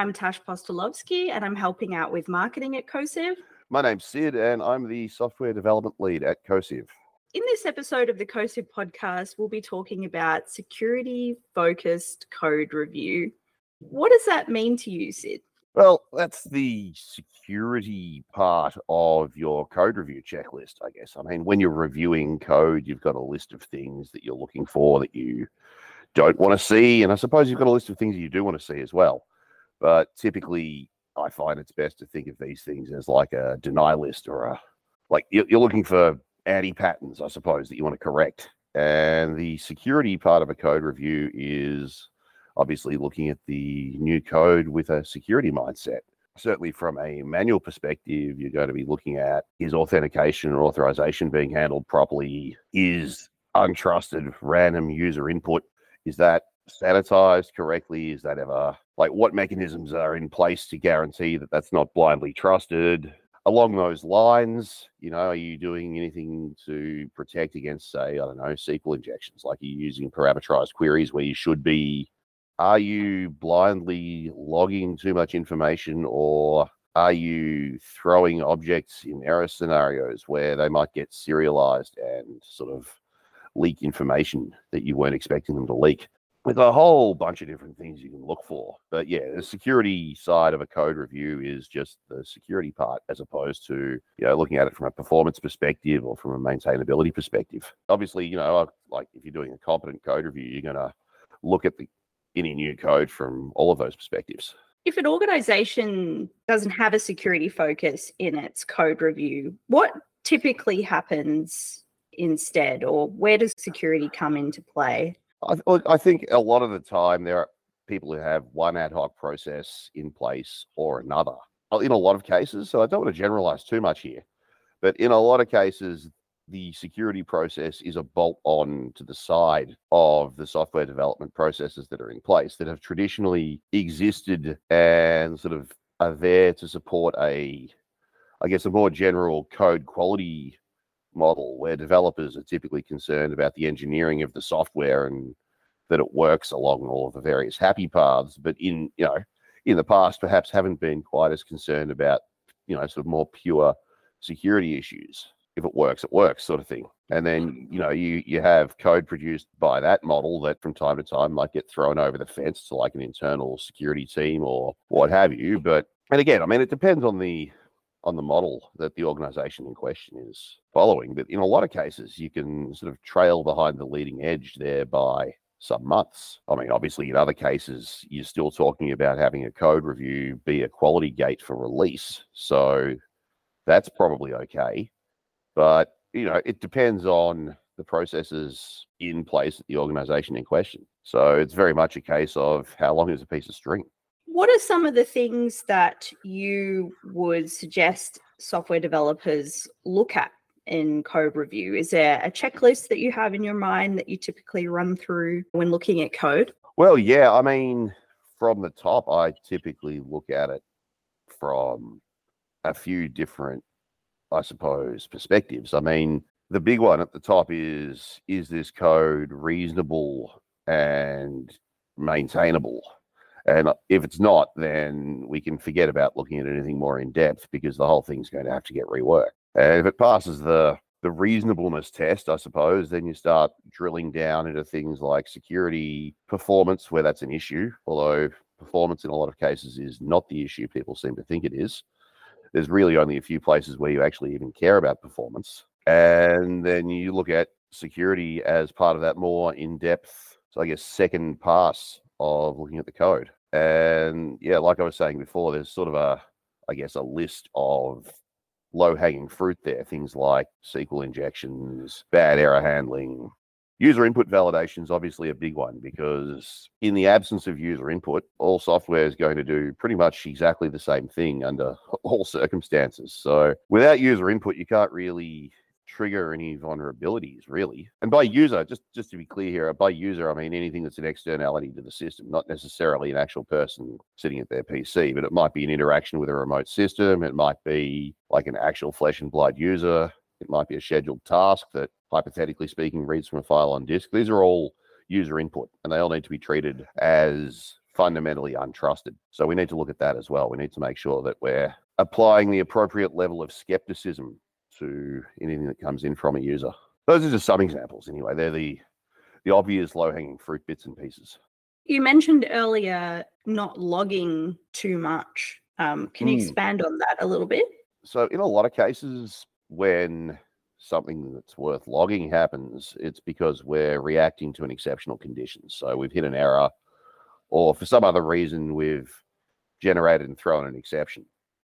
I'm Tash Postolovsky, and I'm helping out with marketing at Cosive. My name's Sid, and I'm the software development lead at Cosive. In this episode of the Cosive podcast, we'll be talking about security focused code review. What does that mean to you, Sid? Well, that's the security part of your code review checklist, I guess. I mean, when you're reviewing code, you've got a list of things that you're looking for that you don't want to see. And I suppose you've got a list of things you do want to see as well. But typically, I find it's best to think of these things as like a deny list or a like you're, looking for anti patterns, I suppose, that you want to correct. And the security part of a code review is obviously looking at the new code with a security mindset. Certainly, from a manual perspective, you're going to be looking at is authentication or authorization being handled properly? Is untrusted random user input is that sanitized correctly? Is that ever like what mechanisms are in place to guarantee that that's not blindly trusted? Along those lines, you know, are you doing anything to protect against, say, I don't know, SQL injections? Like are you using parameterized queries where you should be? Are you blindly logging too much information or are you throwing objects in error scenarios where they might get serialized and sort of leak information that you weren't expecting them to leak. With a whole bunch of different things you can look for. But yeah, the security side of a code review is just the security part as opposed to, you know, looking at it from a performance perspective or from a maintainability perspective. Obviously, you know, like if you're doing a competent code review, you're going to look at the any new code from all of those perspectives. If an organization doesn't have a security focus in its code review, what typically happens instead, or where does security come into play? I, I think a lot of the time there are people who have one ad hoc process in place or another. Uh, in a lot of cases, so I don't want to generalize too much here, but in a lot of cases, the security process is a bolt on to the side of the software development processes that are in place that have traditionally existed and sort of are there to support a, I guess, a more general code quality model where developers are typically concerned about the engineering of the software and that it works along all of the various happy paths but in you know in the past perhaps haven't been quite as concerned about you know sort of more pure security issues. If it works it works sort of thing. And then you know you you have code produced by that model that from time to time might get thrown over the fence to like an internal security team or what have you but and again i mean it depends on the on the model that the organization in question is following. But in a lot of cases, you can sort of trail behind the leading edge there by some months. I mean, obviously, in other cases, you're still talking about having a code review be a quality gate for release. So that's probably okay. But, you know, it depends on the processes in place at the organization in question. So it's very much a case of how long is a piece of string. What are some of the things that you would suggest software developers look at in code review? Is there a checklist that you have in your mind that you typically run through when looking at code? Well, yeah. I mean, from the top, I typically look at it from a few different, I suppose, perspectives. I mean, the big one at the top is is this code reasonable and maintainable? And if it's not, then we can forget about looking at anything more in depth because the whole thing's going to have to get reworked. And if it passes the the reasonableness test, I suppose, then you start drilling down into things like security performance, where that's an issue. Although performance in a lot of cases is not the issue people seem to think it is. There's really only a few places where you actually even care about performance. And then you look at security as part of that more in depth, so I guess, second pass of looking at the code. And yeah, like I was saying before, there's sort of a, I guess, a list of low hanging fruit there. Things like SQL injections, bad error handling. User input validation is obviously a big one because, in the absence of user input, all software is going to do pretty much exactly the same thing under all circumstances. So, without user input, you can't really trigger any vulnerabilities really and by user just just to be clear here by user i mean anything that's an externality to the system not necessarily an actual person sitting at their pc but it might be an interaction with a remote system it might be like an actual flesh and blood user it might be a scheduled task that hypothetically speaking reads from a file on disk these are all user input and they all need to be treated as fundamentally untrusted. So we need to look at that as well. We need to make sure that we're applying the appropriate level of skepticism to anything that comes in from a user. Those are just some examples, anyway. They're the the obvious low hanging fruit bits and pieces. You mentioned earlier not logging too much. Um, can you Mm. expand on that a little bit? So, in a lot of cases, when something that's worth logging happens, it's because we're reacting to an exceptional condition. So, we've hit an error, or for some other reason, we've generated and thrown an exception.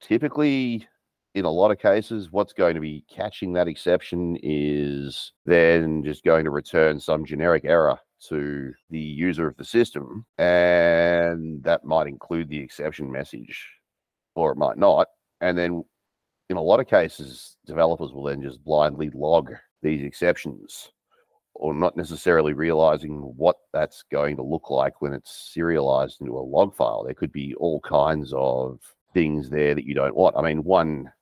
Typically, in a lot of cases, what's going to be catching that exception is then just going to return some generic error to the user of the system. And that might include the exception message, or it might not. And then in a lot of cases, developers will then just blindly log these exceptions or not necessarily realizing what that's going to look like when it's serialized into a log file. There could be all kinds of things there that you don't want. I mean, one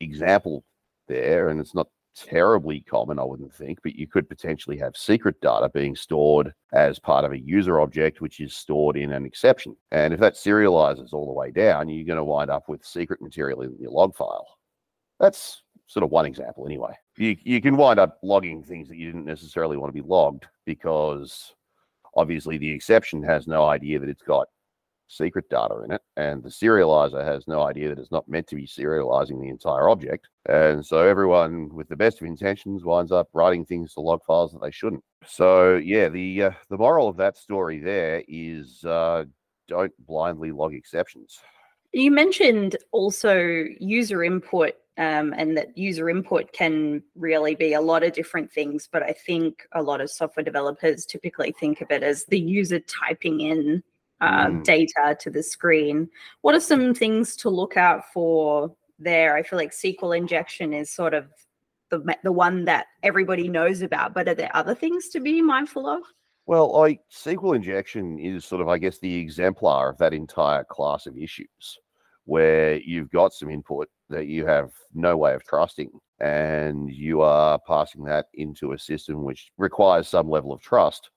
example there, and it's not terribly common, I wouldn't think, but you could potentially have secret data being stored as part of a user object, which is stored in an exception. And if that serializes all the way down, you're going to wind up with secret material in your log file. That's sort of one example, anyway. You, you can wind up logging things that you didn't necessarily want to be logged because obviously the exception has no idea that it's got secret data in it, and the serializer has no idea that it's not meant to be serializing the entire object. And so everyone with the best of intentions winds up writing things to log files that they shouldn't. So yeah, the uh, the moral of that story there is uh, don't blindly log exceptions. You mentioned also user input, um, and that user input can really be a lot of different things. But I think a lot of software developers typically think of it as the user typing in uh, Mm. data to the screen. What are some things to look out for there? I feel like SQL injection is sort of the the one that everybody knows about. But are there other things to be mindful of? Well, like SQL injection is sort of, I guess, the exemplar of that entire class of issues where you've got some input that you have no way of trusting and you are passing that into a system which requires some level of trust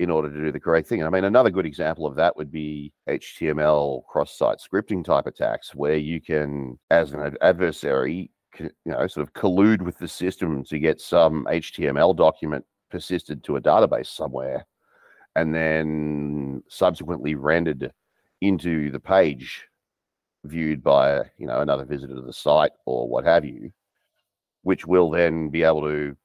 in order to do the correct thing. I mean, another good example of that would be HTML cross-site scripting type attacks, where you can, as an adversary, you know, sort of collude with the system to get some HTML document persisted to a database somewhere, and then subsequently rendered into the page viewed by you know another visitor to the site or what have you, which will then be able to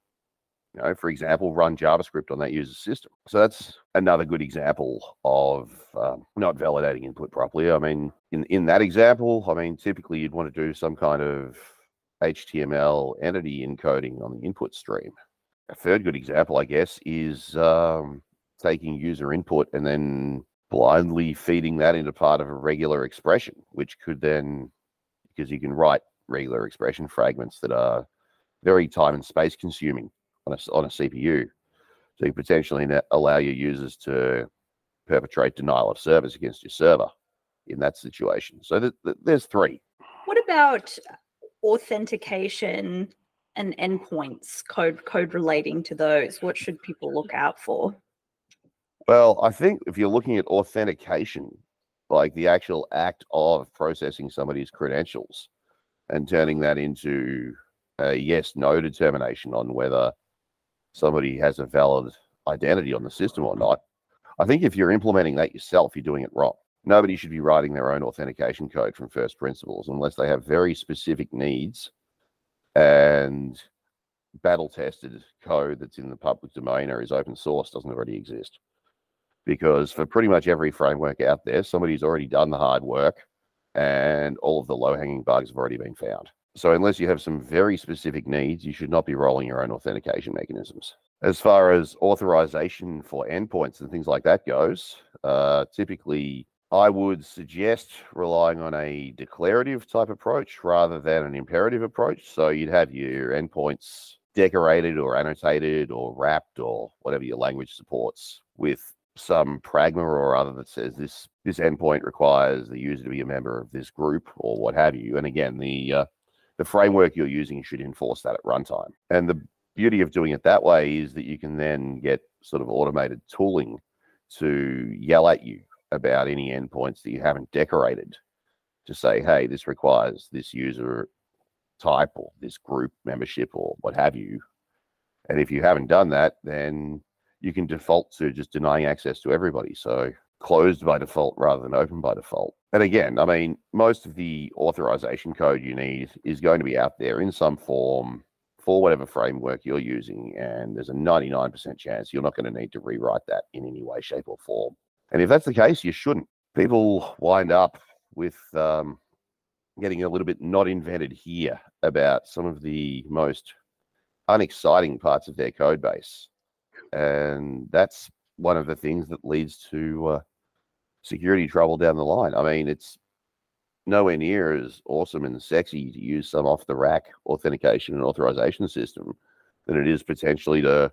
you know, for example, run JavaScript on that user's system. So that's another good example of um, not validating input properly. I mean, in, in that example, I mean, typically you'd want to do some kind of HTML entity encoding on the input stream. A third good example, I guess, is um, taking user input and then blindly feeding that into part of a regular expression, which could then, because you can write regular expression fragments that are very time and space consuming on a, on a CPU. So you potentially allow your users to perpetrate denial of service against your server in that situation. So th- th- there's three. What about authentication and endpoints, code code relating to those? What should people look out for? Well, I think if you're looking at authentication, like the actual act of processing somebody's credentials and turning that into a yes no determination on whether somebody has a valid identity on the system or not, I think if you're implementing that yourself, you're doing it wrong. Nobody should be writing their own authentication code from first principles unless they have very specific needs and battle tested code that's in the public domain or is open source doesn't already exist because for pretty much every framework out there, somebody's already done the hard work and all of the low hanging bugs have already been found. So, unless you have some very specific needs, you should not be rolling your own authentication mechanisms. As far as authorization for endpoints and things like that goes, uh, typically I would suggest relying on a declarative type approach rather than an imperative approach. So, you'd have your endpoints decorated or annotated or wrapped or whatever your language supports with some pragma or other that says this this endpoint requires the user to be a member of this group or what have you. And again, the uh, the framework you're using should enforce that at runtime. And the beauty of doing it that way is that you can then get sort of automated tooling to yell at you about any endpoints that you haven't decorated to say, hey, this requires this user type or this group membership or what have you. And if you haven't done that, then you can default to just denying access to everybody. So closed by default rather than open by default. And again, I mean, most of the authorization code you need is going to be out there in some form for whatever framework you're using. And there's a 99% chance you're not going to need to rewrite that in any way, shape, or form. And if that's the case, you shouldn't. People wind up with um, getting a little bit not invented here about some of the most unexciting parts of their code base. And that's one of the things that leads to uh, security trouble down the line. I mean, it's nowhere near as awesome and sexy to use some off the rack authentication and authorization system than it is potentially to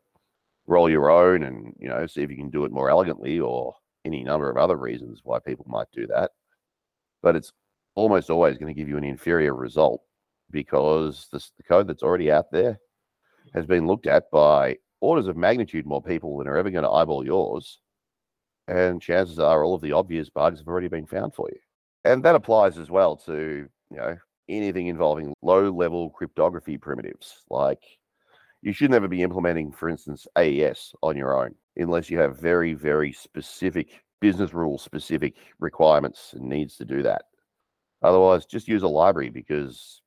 roll your own and you know see if you can do it more elegantly or any number of other reasons why people might do that but it's almost always going to give you an inferior result because the code that's already out there has been looked at by orders of magnitude more people than are ever going to eyeball yours and chances are all of the obvious bugs have already been found for you. And that applies as well to you know anything involving low level cryptography primitives. Like you should never be implementing for instance aes on your own unless you have very very specific business rule specific requirements and needs to do that. Otherwise just use a library because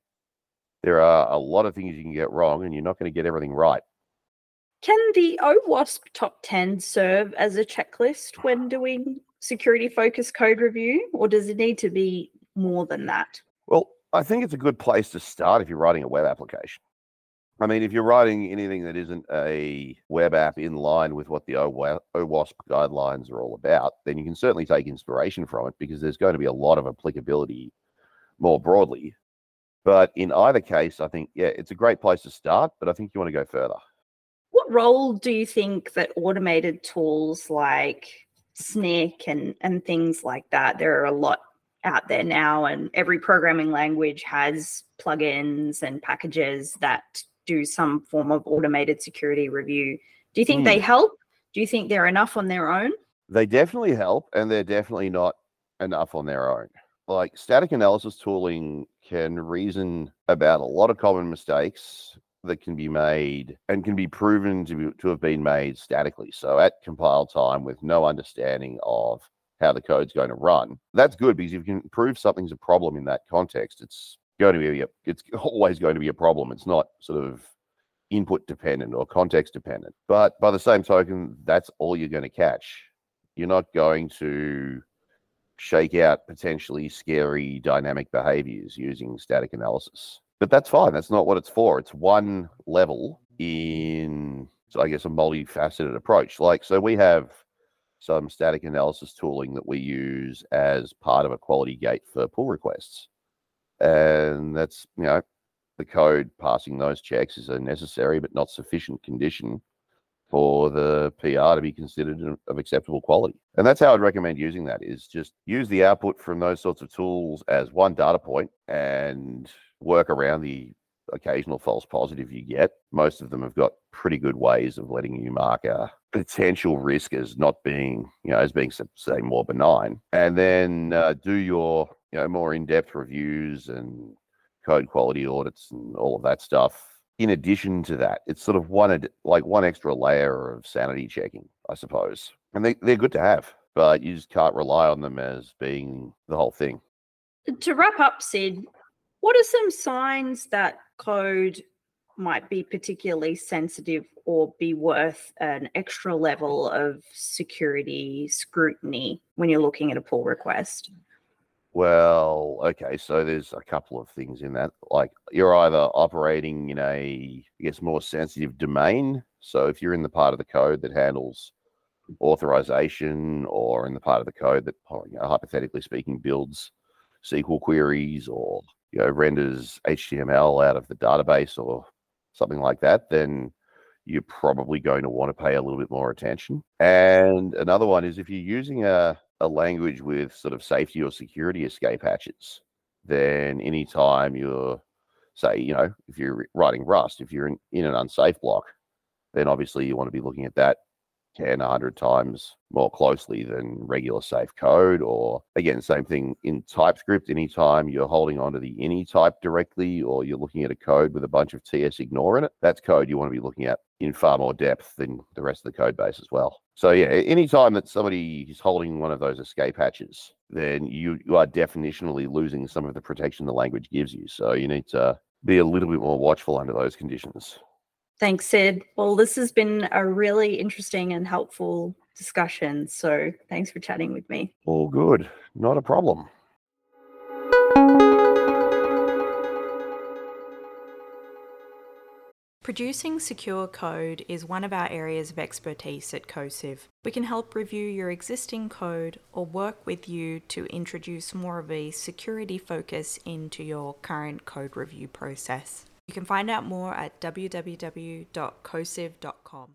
there are a lot of things you can get wrong and you're not going to get everything right can the OWASP top 10 serve as a checklist when doing security focused code review, or does it need to be more than that? Well, I think it's a good place to start if you're writing a web application. I mean, if you're writing anything that isn't a web app in line with what the OWASP guidelines are all about, then you can certainly take inspiration from it because there's going to be a lot of applicability more broadly. But in either case, I think, yeah, it's a great place to start, but I think you want to go further. What role do you think that automated tools like Snyk and and things like that. There are a lot out there now, and every programming language has plugins and packages that do some form of automated security review. Do you think mm. they hmm. help? Do you think they're enough on their own? They definitely help, and they're definitely not enough on their own. Like static analysis tooling can reason about a lot of common mistakes that can be made and can be proven to, be, to have been made statically. So at compile time with no understanding of how the code's going to run, that's good because if you can prove something's a problem in that context, it's going to be a, it's always going to be a problem. It's not sort of input dependent or context dependent. But by the same token, that's all you're going to catch. You're not going to shake out potentially scary dynamic behaviors using static analysis but that's fine. That's not what it's for. It's one level in, so I guess, a multifaceted approach. Like, so we have some static analysis tooling that we use as part of a quality gate for pull requests. And that's, you know, the code passing those checks is a necessary but not sufficient condition for the PR to be considered of acceptable quality. And that's how I'd recommend using that is just use the output from those sorts of tools as one data point and work around the occasional false positive you get. Most of them have got pretty good ways of letting you mark a potential risk as not being, you know, as being say more benign, and then uh, do your, you know, more in-depth reviews and code quality audits and all of that stuff. In addition to that, it's sort of one like one extra layer of sanity checking, I suppose, and they they're good to have, but you just can't rely on them as being the whole thing. To wrap up, Sid, what are some signs that code might be particularly sensitive or be worth an extra level of security scrutiny when you're looking at a pull request? Well, okay, so there's a couple of things in that. Like you're either operating in a, I guess, more sensitive domain. So if you're in the part of the code that handles authorization, or in the part of the code that, you know, hypothetically speaking, builds SQL queries or you know, renders HTML out of the database or something like that, then you're probably going to want to pay a little bit more attention. And another one is if you're using a, a language with sort of safety or security escape hatches, then anytime you're, say, you know, if you're writing Rust, if you're in, in an unsafe block, then obviously you want to be looking at that 10, 100 times more closely than regular safe code. Or again, same thing in TypeScript. Anytime you're holding onto the any type directly, or you're looking at a code with a bunch of TS ignore in it, that's code you want to be looking at in far more depth than the rest of the code base as well. So yeah, anytime that somebody is holding one of those escape hatches, then you, you are definitionally losing some of the protection the language gives you. So you need to be a little bit more watchful under those conditions. Thanks, Sid. Well, this has been a really interesting and helpful discussion. So thanks for chatting with me. All good. Not a problem. Producing secure code is one of our areas of expertise at Cosive. We can help review your existing code or work with you to introduce more of a security focus into your current code review process. You can find out more at www.cosive.com.